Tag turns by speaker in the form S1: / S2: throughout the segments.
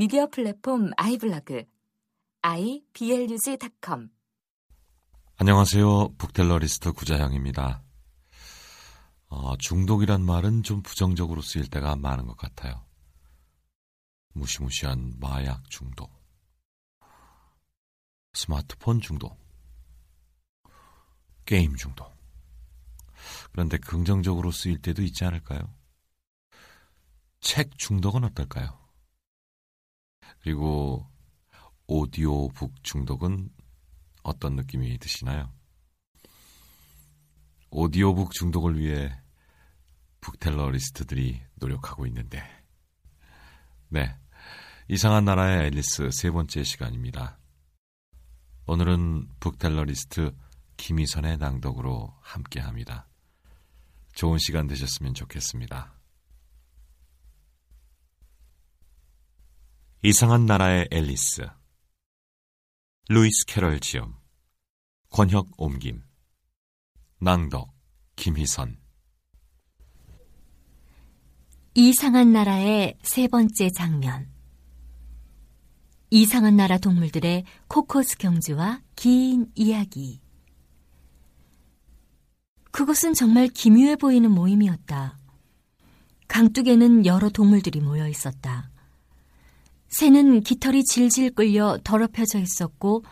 S1: 미디어 플랫폼 아이블로그 iblog.com
S2: 안녕하세요. 북텔러리스트 구자영입니다. 어, 중독이란 말은 좀 부정적으로 쓰일 때가 많은 것 같아요. 무시무시한 마약 중독, 스마트폰 중독, 게임 중독. 그런데 긍정적으로 쓰일 때도 있지 않을까요? 책 중독은 어떨까요? 그리고 오디오북 중독은 어떤 느낌이 드시나요? 오디오북 중독을 위해 북텔러리스트들이 노력하고 있는데, 네. 이상한 나라의 앨리스 세 번째 시간입니다. 오늘은 북텔러리스트 김희선의 낭독으로 함께 합니다. 좋은 시간 되셨으면 좋겠습니다. 이상한 나라의 앨리스. 루이스 캐럴 지음 권혁 옮김. 낭독 김희선.
S1: 이상한 나라의 세 번째 장면. 이상한 나라 동물들의 코코스 경주와 긴 이야기. 그것은 정말 기묘해 보이는 모임이었다. 강둑에는 여러 동물들이 모여 있었다. 새는 깃털이 질질 끌려 더럽혀져 있었고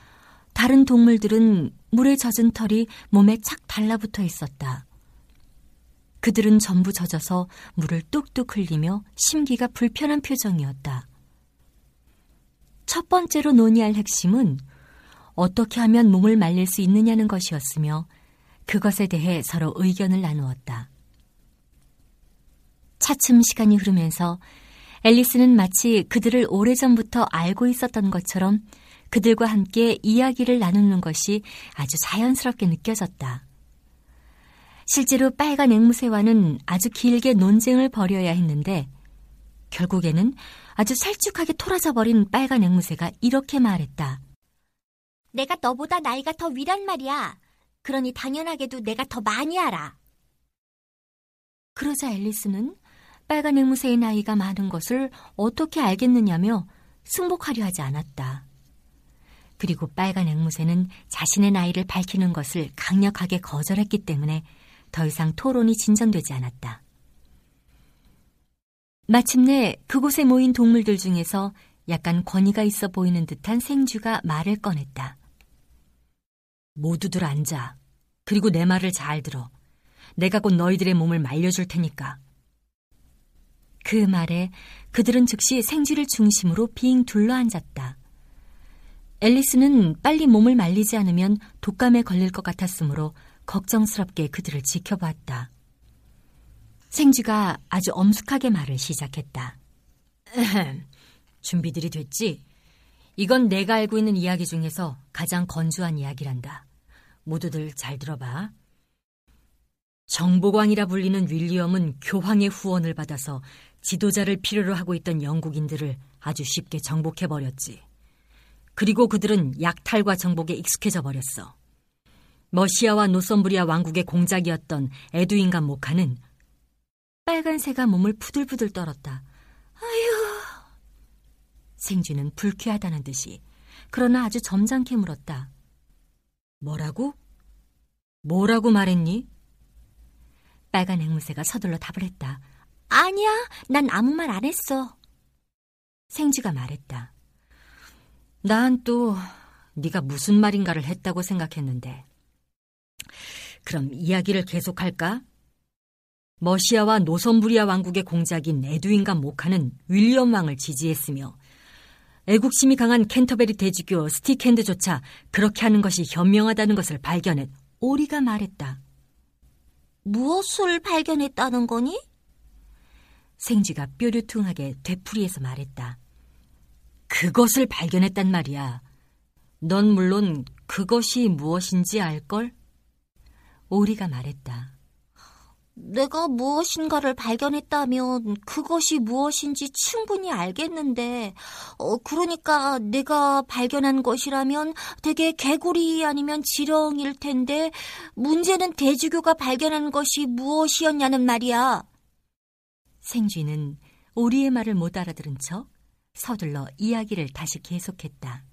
S1: 다른 동물들은 물에 젖은 털이 몸에 착 달라붙어 있었다. 그들은 전부 젖어서 물을 뚝뚝 흘리며 심기가 불편한 표정이었다. 첫 번째로 논의할 핵심은 어떻게 하면 몸을 말릴 수 있느냐는 것이었으며 그것에 대해 서로 의견을 나누었다. 차츰 시간이 흐르면서 앨리스는 마치 그들을 오래전부터 알고 있었던 것처럼 그들과 함께 이야기를 나누는 것이 아주 자연스럽게 느껴졌다. 실제로 빨간 앵무새와는 아주 길게 논쟁을 벌여야 했는데 결국에는 아주 살쭉하게 토라져 버린 빨간 앵무새가 이렇게 말했다.
S3: 내가 너보다 나이가 더 위란 말이야. 그러니 당연하게도 내가 더 많이 알아.
S1: 그러자 앨리스는 빨간 앵무새의 나이가 많은 것을 어떻게 알겠느냐며 승복하려 하지 않았다. 그리고 빨간 앵무새는 자신의 나이를 밝히는 것을 강력하게 거절했기 때문에 더 이상 토론이 진전되지 않았다. 마침내 그곳에 모인 동물들 중에서 약간 권위가 있어 보이는 듯한 생쥐가 말을 꺼냈다. 모두들 앉아. 그리고 내 말을 잘 들어. 내가 곧 너희들의 몸을 말려줄 테니까. 그 말에 그들은 즉시 생쥐를 중심으로 빙 둘러앉았다. 앨리스는 빨리 몸을 말리지 않으면 독감에 걸릴 것 같았으므로 걱정스럽게 그들을 지켜봤다. 생쥐가 아주 엄숙하게 말을 시작했다. 준비들이 됐지? 이건 내가 알고 있는 이야기 중에서 가장 건조한 이야기란다. 모두들 잘 들어봐. 정보광이라 불리는 윌리엄은 교황의 후원을 받아서 지도자를 필요로 하고 있던 영국인들을 아주 쉽게 정복해버렸지. 그리고 그들은 약탈과 정복에 익숙해져 버렸어. 머시아와 노썸브리아 왕국의 공작이었던 에두인과 모카는 빨간 새가 몸을 부들부들 떨었다. 아휴. 생쥐는 불쾌하다는 듯이 그러나 아주 점잖게 물었다. 뭐라고? 뭐라고 말했니? 빨간 앵무새가 서둘러 답을 했다.
S3: 아니야, 난 아무 말 안 했어.
S1: 생쥐가 말했다. 난 또 네가 무슨 말인가를 했다고 생각했는데. 그럼 이야기를 계속할까? 머시아와 노선부리아 왕국의 공작인 에두인과 모카는 윌리엄 왕을 지지했으며 애국심이 강한 캔터베리 대주교 스티켄드조차 그렇게 하는 것이 현명하다는 것을 발견해 오리가 말했다.
S3: 무엇을 발견했다는 거니?
S1: 생쥐가 뾰루퉁하게 되풀이해서 말했다. 그것을 발견했단 말이야. 넌 물론 그것이 무엇인지 알걸? 오리가 말했다.
S3: 내가 무엇인가를 발견했다면 그것이 무엇인지 충분히 알겠는데, 어, 그러니까 내가 발견한 것이라면 되게 개구리 아니면 지렁일 텐데, 문제는 대주교가 발견한 것이 무엇이었냐는 말이야.
S1: 생쥐는 오리의 말을 못 알아들은 척 서둘러 이야기를 다시 계속했다.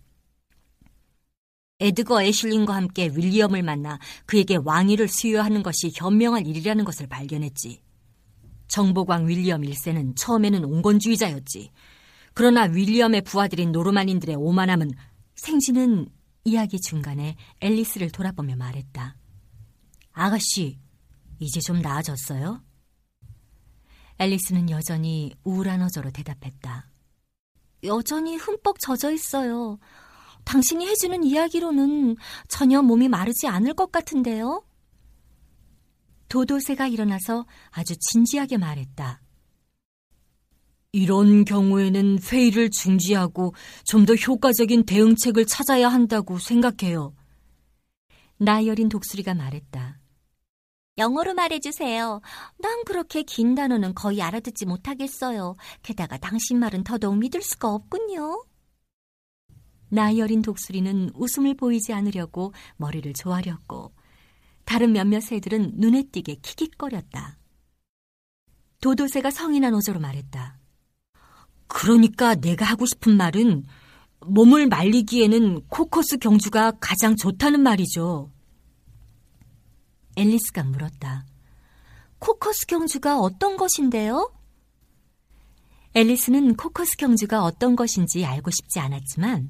S1: 에드거 애슐린과 함께 윌리엄을 만나 그에게 왕위를 수여하는 것이 현명한 일이라는 것을 발견했지. 정보광 윌리엄 1세는 처음에는 온건주의자였지. 그러나 윌리엄의 부하들인 노르만인들의 오만함은 생쥐는 이야기 중간에 앨리스를 돌아보며 말했다. 아가씨, 이제 좀 나아졌어요? 앨리스는 여전히 우울한 어조로 대답했다. 여전히 흠뻑 젖어 있어요. 당신이 해주는 이야기로는 전혀 몸이 마르지 않을 것 같은데요? 도도새가 일어나서 아주 진지하게 말했다. 이런 경우에는 회의를 중지하고 좀 더 효과적인 대응책을 찾아야 한다고 생각해요. 나열인 독수리가 말했다.
S3: 영어로 말해주세요. 난 그렇게 긴 단어는 거의 알아듣지 못하겠어요. 게다가 당신 말은 더더욱 믿을 수가 없군요.
S1: 나이 어린 독수리는 웃음을 보이지 않으려고 머리를 조아렸고 다른 몇몇 새들은 눈에 띄게 킥킥거렸다. 도도새가 성인한 어조로 말했다. 그러니까 내가 하고 싶은 말은 몸을 말리기에는 코커스 경주가 가장 좋다는 말이죠. 앨리스가 물었다. 코커스 경주가 어떤 것인데요? 앨리스는 코커스 경주가 어떤 것인지 알고 싶지 않았지만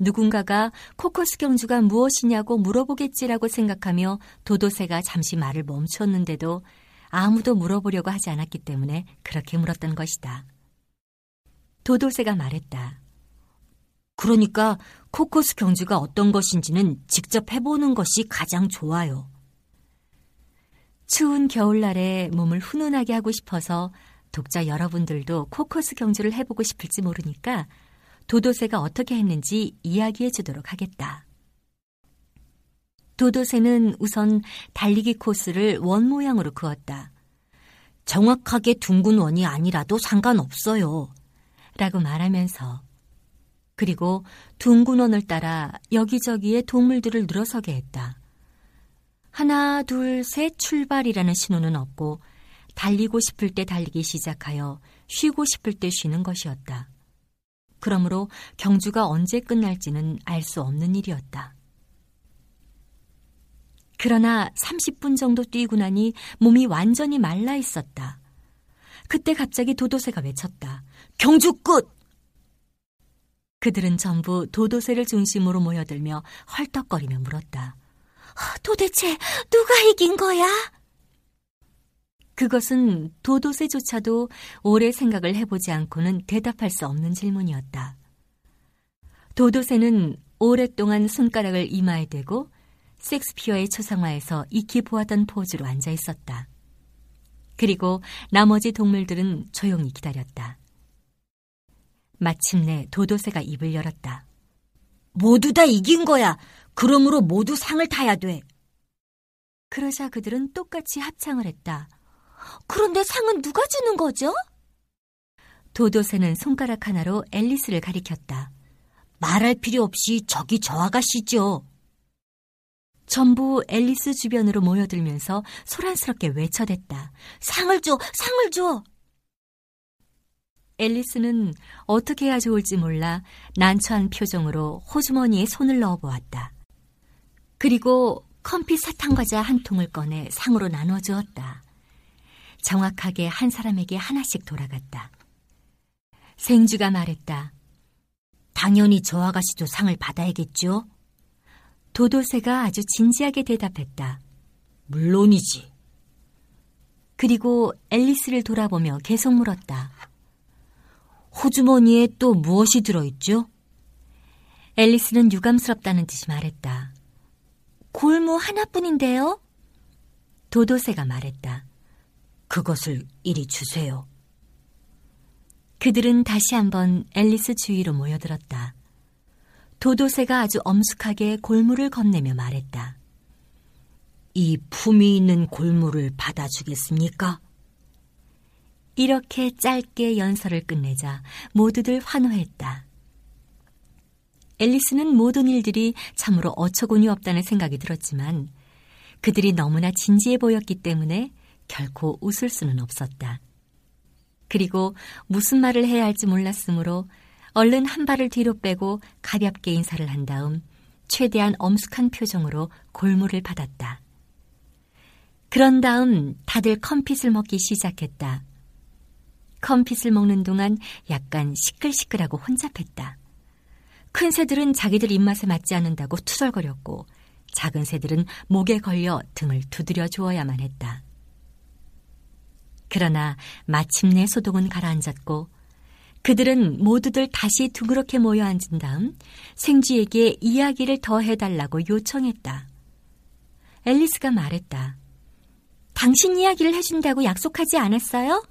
S1: 누군가가 코커스 경주가 무엇이냐고 물어보겠지라고 생각하며 도도새가 잠시 말을 멈췄는데도 아무도 물어보려고 하지 않았기 때문에 그렇게 물었던 것이다. 도도새가 말했다. 그러니까 코커스 경주가 어떤 것인지는 직접 해보는 것이 가장 좋아요. 추운 겨울날에 몸을 훈훈하게 하고 싶어서 독자 여러분들도 코커스 경주를 해보고 싶을지 모르니까 도도새가 어떻게 했는지 이야기해 주도록 하겠다. 도도새는 우선 달리기 코스를 원 모양으로 그었다. 정확하게 둥근 원이 아니라도 상관없어요. 라고 말하면서 그리고 둥근 원을 따라 여기저기에 동물들을 늘어서게 했다. 하나, 둘, 셋 출발이라는 신호는 없고 달리고 싶을 때 달리기 시작하여 쉬고 싶을 때 쉬는 것이었다. 그러므로 경주가 언제 끝날지는 알 수 없는 일이었다. 그러나 30분 정도 뛰고 나니 몸이 완전히 말라 있었다. 그때 갑자기 도도새가 외쳤다. 경주 끝! 그들은 전부 도도새를 중심으로 모여들며 헐떡거리며 물었다.
S3: 도대체 누가 이긴 거야?
S1: 그것은 도도새조차도 오래 생각을 해보지 않고는 대답할 수 없는 질문이었다. 도도새는 오랫동안 손가락을 이마에 대고 섹스피어의 초상화에서 익히 보았던 포즈로 앉아 있었다. 그리고 나머지 동물들은 조용히 기다렸다. 마침내 도도새가 입을 열었다. 모두 다 이긴 거야. 그러므로 모두 상을 타야 돼. 그러자 그들은 똑같이 합창을 했다.
S3: 그런데 상은 누가 주는 거죠?
S1: 도도새는 손가락 하나로 앨리스를 가리켰다. 말할 필요 없이 저기 저 아가씨죠. 전부 앨리스 주변으로 모여들면서 소란스럽게 외쳐댔다. 상을 줘! 상을 줘! 앨리스는 어떻게 해야 좋을지 몰라 난처한 표정으로 호주머니에 손을 넣어 보았다. 그리고 컴피 사탕과자 한 통을 꺼내 상으로 나눠 주었다. 정확하게 한 사람에게 하나씩 돌아갔다. 생주가 말했다. 당연히 저 아가씨도 상을 받아야겠죠? 도도새가 아주 진지하게 대답했다. 물론이지. 그리고 앨리스를 돌아보며 계속 물었다. 호주머니에 또 무엇이 들어있죠? 앨리스는 유감스럽다는 듯이 말했다.
S3: 골무 하나뿐인데요?
S1: 도도새가 말했다. 그것을 이리 주세요. 그들은 다시 한번 앨리스 주위로 모여들었다. 도도새가 아주 엄숙하게 골무를 건네며 말했다. 이 품이 있는 골무를 받아주겠습니까? 이렇게 짧게 연설을 끝내자 모두들 환호했다. 앨리스는 모든 일들이 참으로 어처구니 없다는 생각이 들었지만 그들이 너무나 진지해 보였기 때문에 결코 웃을 수는 없었다. 그리고 무슨 말을 해야 할지 몰랐으므로 얼른 한 발을 뒤로 빼고 가볍게 인사를 한 다음 최대한 엄숙한 표정으로 골무를 받았다. 그런 다음 다들 컴핏을 먹기 시작했다. 컴핏을 먹는 동안 약간 시끌시끌하고 혼잡했다. 큰 새들은 자기들 입맛에 맞지 않는다고 투덜거렸고 작은 새들은 목에 걸려 등을 두드려 주어야만 했다. 그러나 마침내 소동은 가라앉았고 그들은 모두들 다시 둥그렇게 모여 앉은 다음 생쥐에게 이야기를 더 해달라고 요청했다. 앨리스가 말했다. 당신 이야기를 해준다고 약속하지 않았어요?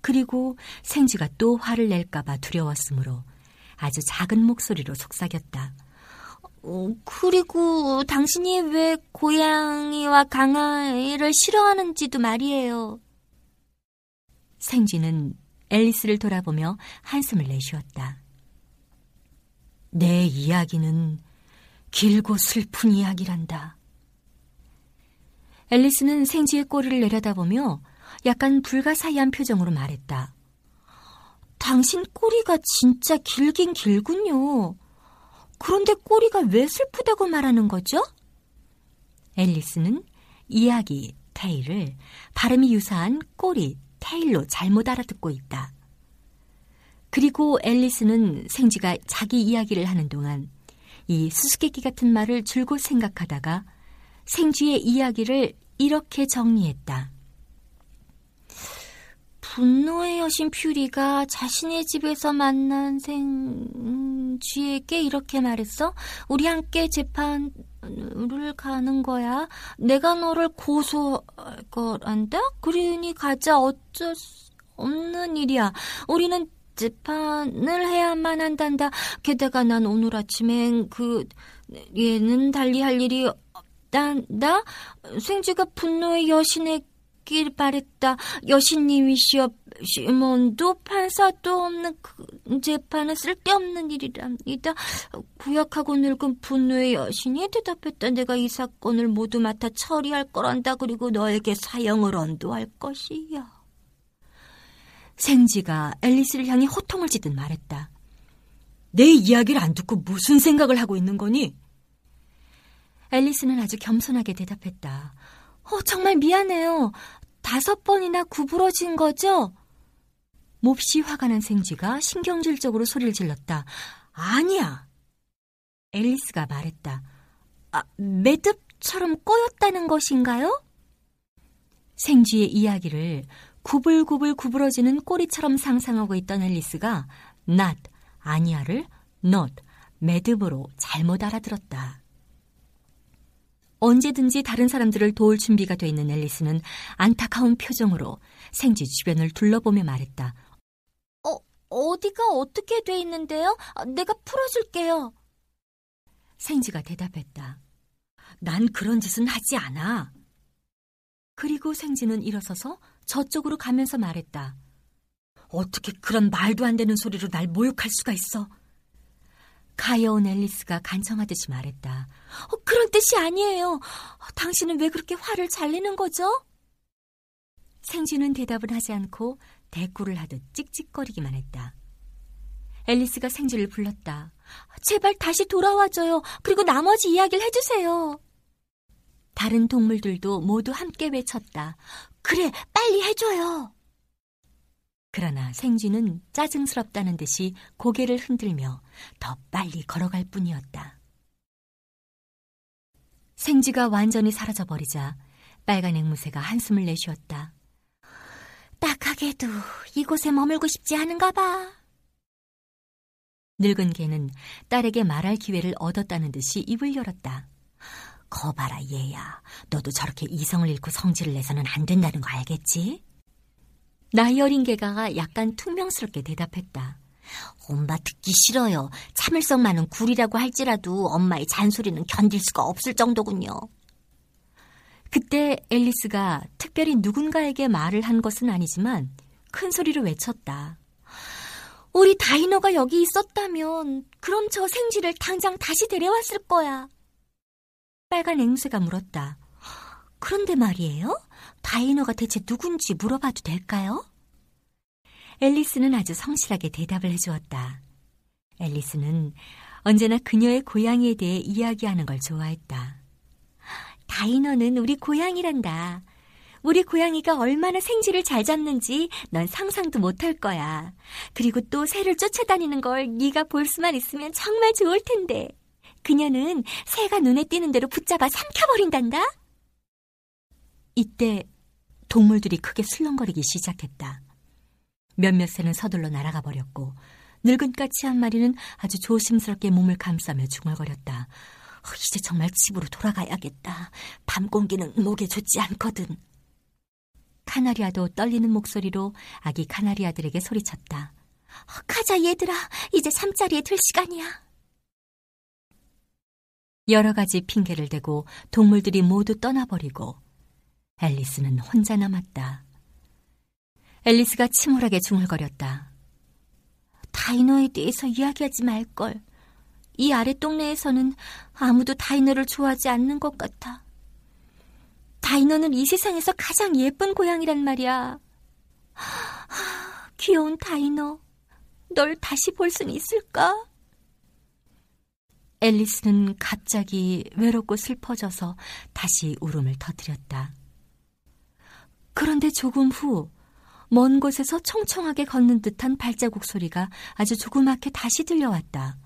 S1: 그리고 생쥐가 또 화를 낼까봐 두려웠으므로 아주 작은 목소리로 속삭였다. 어, 그리고 당신이 왜 고양이와 강아지를 싫어하는지도 말이에요. 생쥐는 앨리스를 돌아보며 한숨을 내쉬었다. 내 이야기는 길고 슬픈 이야기란다. 앨리스는 생쥐의 꼬리를 내려다보며 약간 불가사의한 표정으로 말했다. 당신 꼬리가 진짜 길긴 길군요. 그런데 꼬리가 왜 슬프다고 말하는 거죠? 앨리스는 이야기, 테일을 발음이 유사한 꼬리, 테일로 잘못 알아듣고 있다. 그리고 앨리스는 생쥐가 자기 이야기를 하는 동안 이 수수께끼 같은 말을 줄곧 생각하다가 생쥐의 이야기를 이렇게 정리했다. 분노의 여신 퓨리가 자신의 집에서 만난 생 쥐에게 이렇게 말했어. 우리 함께 재판을 가는 거야. 내가 너를 고소할 거란다. 그러니 가자. 어쩔 수 없는 일이야. 우리는 재판을 해야만 한단다. 게다가 난 오늘 아침엔 그 얘는 달리 할 일이 없단다. 생쥐가 분노의 여신 의길 바랬다. 여신님이시여 시몬도 판사도 없는 그 재판은 쓸데없는 일이랍니다. 구약하고 늙은 분노의 여신이 대답했다. 내가 이 사건을 모두 맡아 처리할 거란다. 그리고 너에게 사형을 언도할 것이야. 생지가 앨리스를 향해 호통을 치듯 말했다. 내 이야기를 안 듣고 무슨 생각을 하고 있는 거니? 앨리스는 아주 겸손하게 대답했다. 어, 정말 미안해요. 다섯 번이나 구부러진 거죠? 몹시 화가 난 생쥐가 신경질적으로 소리를 질렀다. 아니야. 앨리스가 말했다. 아, 매듭처럼 꼬였다는 것인가요? 생쥐의 이야기를 구불구불 구부러지는 꼬리처럼 상상하고 있던 앨리스가 not, 아니야를 not, 매듭으로 잘못 알아들었다. 언제든지 다른 사람들을 도울 준비가 돼 있는 앨리스는 안타까운 표정으로 생쥐 주변을 둘러보며 말했다. 어, 어디가 어떻게 돼 있는데요? 아, 내가 풀어줄게요. 생쥐가 대답했다. 난 그런 짓은 하지 않아. 그리고 생쥐는 일어서서 저쪽으로 가면서 말했다. 어떻게 그런 말도 안 되는 소리로 날 모욕할 수가 있어? 가여운 앨리스가 간청하듯이 말했다. 어, 그런 뜻이 아니에요. 당신은 왜 그렇게 화를 잘 내는 거죠? 생쥐는 대답을 하지 않고 대꾸를 하듯 찍찍거리기만 했다. 앨리스가 생쥐를 불렀다. 제발 다시 돌아와줘요. 그리고 나머지 이야기를 해주세요. 다른 동물들도 모두 함께 외쳤다. 그래, 빨리 해줘요. 그러나 생쥐는 짜증스럽다는 듯이 고개를 흔들며 더 빨리 걸어갈 뿐이었다. 생쥐가 완전히 사라져버리자 빨간 앵무새가 한숨을 내쉬었다. 딱하게도 이곳에 머물고 싶지 않은가 봐. 늙은 개는 딸에게 말할 기회를 얻었다는 듯이 입을 열었다. 거봐라 얘야. 너도 저렇게 이성을 잃고 성질을 내서는 안 된다는 거 알겠지? 나이 어린 개가 약간 퉁명스럽게 대답했다.
S3: 엄마 듣기 싫어요. 참을성 많은 굴이라고 할지라도 엄마의 잔소리는 견딜 수가 없을 정도군요.
S1: 그때 앨리스가 특별히 누군가에게 말을 한 것은 아니지만 큰 소리로 외쳤다.
S3: 우리 다이너가 여기 있었다면 그럼 저 생쥐를 당장 다시 데려왔을 거야.
S1: 빨간 앵쇠가 물었다.
S3: 그런데 말이에요? 다이너가 대체 누군지 물어봐도 될까요?
S1: 앨리스는 아주 성실하게 대답을 해주었다. 앨리스는 언제나 그녀의 고양이에 대해 이야기하는 걸 좋아했다.
S3: 다이너는 우리 고양이란다. 우리 고양이가 얼마나 생쥐를 잘 잡는지 넌 상상도 못할 거야. 그리고 또 새를 쫓아다니는 걸 네가 볼 수만 있으면 정말 좋을 텐데. 그녀는 새가 눈에 띄는 대로 붙잡아 삼켜버린단다.
S1: 이때 동물들이 크게 술렁거리기 시작했다. 몇몇 새는 서둘러 날아가 버렸고 늙은 까치 한 마리는 아주 조심스럽게 몸을 감싸며 중얼거렸다.
S3: 어, 이제 정말 집으로 돌아가야겠다. 밤 공기는 목에 좋지 않거든.
S1: 카나리아도 떨리는 목소리로 아기 카나리아들에게 소리쳤다.
S3: 어, 가자 얘들아, 이제 잠자리에 들 시간이야.
S1: 여러 가지 핑계를 대고 동물들이 모두 떠나버리고 앨리스는 혼자 남았다. 앨리스가 침울하게 중얼거렸다.
S3: 다이너에 대해서 이야기하지 말걸. 이 아래 동네에서는 아무도 다이너를 좋아하지 않는 것 같아. 다이너는 이 세상에서 가장 예쁜 고양이란 말이야. 하, 귀여운 다이너. 널 다시 볼 순 있을까?
S1: 앨리스는 갑자기 외롭고 슬퍼져서 다시 울음을 터뜨렸다. 그런데 조금 후, 먼 곳에서 총총하게 걷는 듯한 발자국 소리가 아주 조그맣게 다시 들려왔다.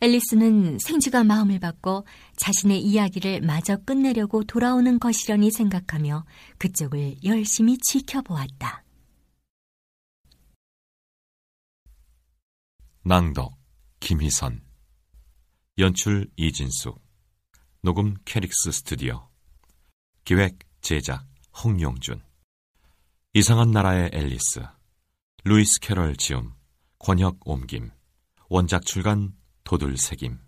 S1: 앨리스는 생쥐가 마음을 바꿔 자신의 이야기를 마저 끝내려고 돌아오는 것이려니 생각하며 그쪽을 열심히 지켜보았다.
S2: 낭독 김희선 연출 이진숙 녹음 캐릭스 스튜디오 기획 제작 홍용준. 이상한 나라의 앨리스. 루이스 캐럴 지음 권혁 옮김. 원작 출간 도둘 새김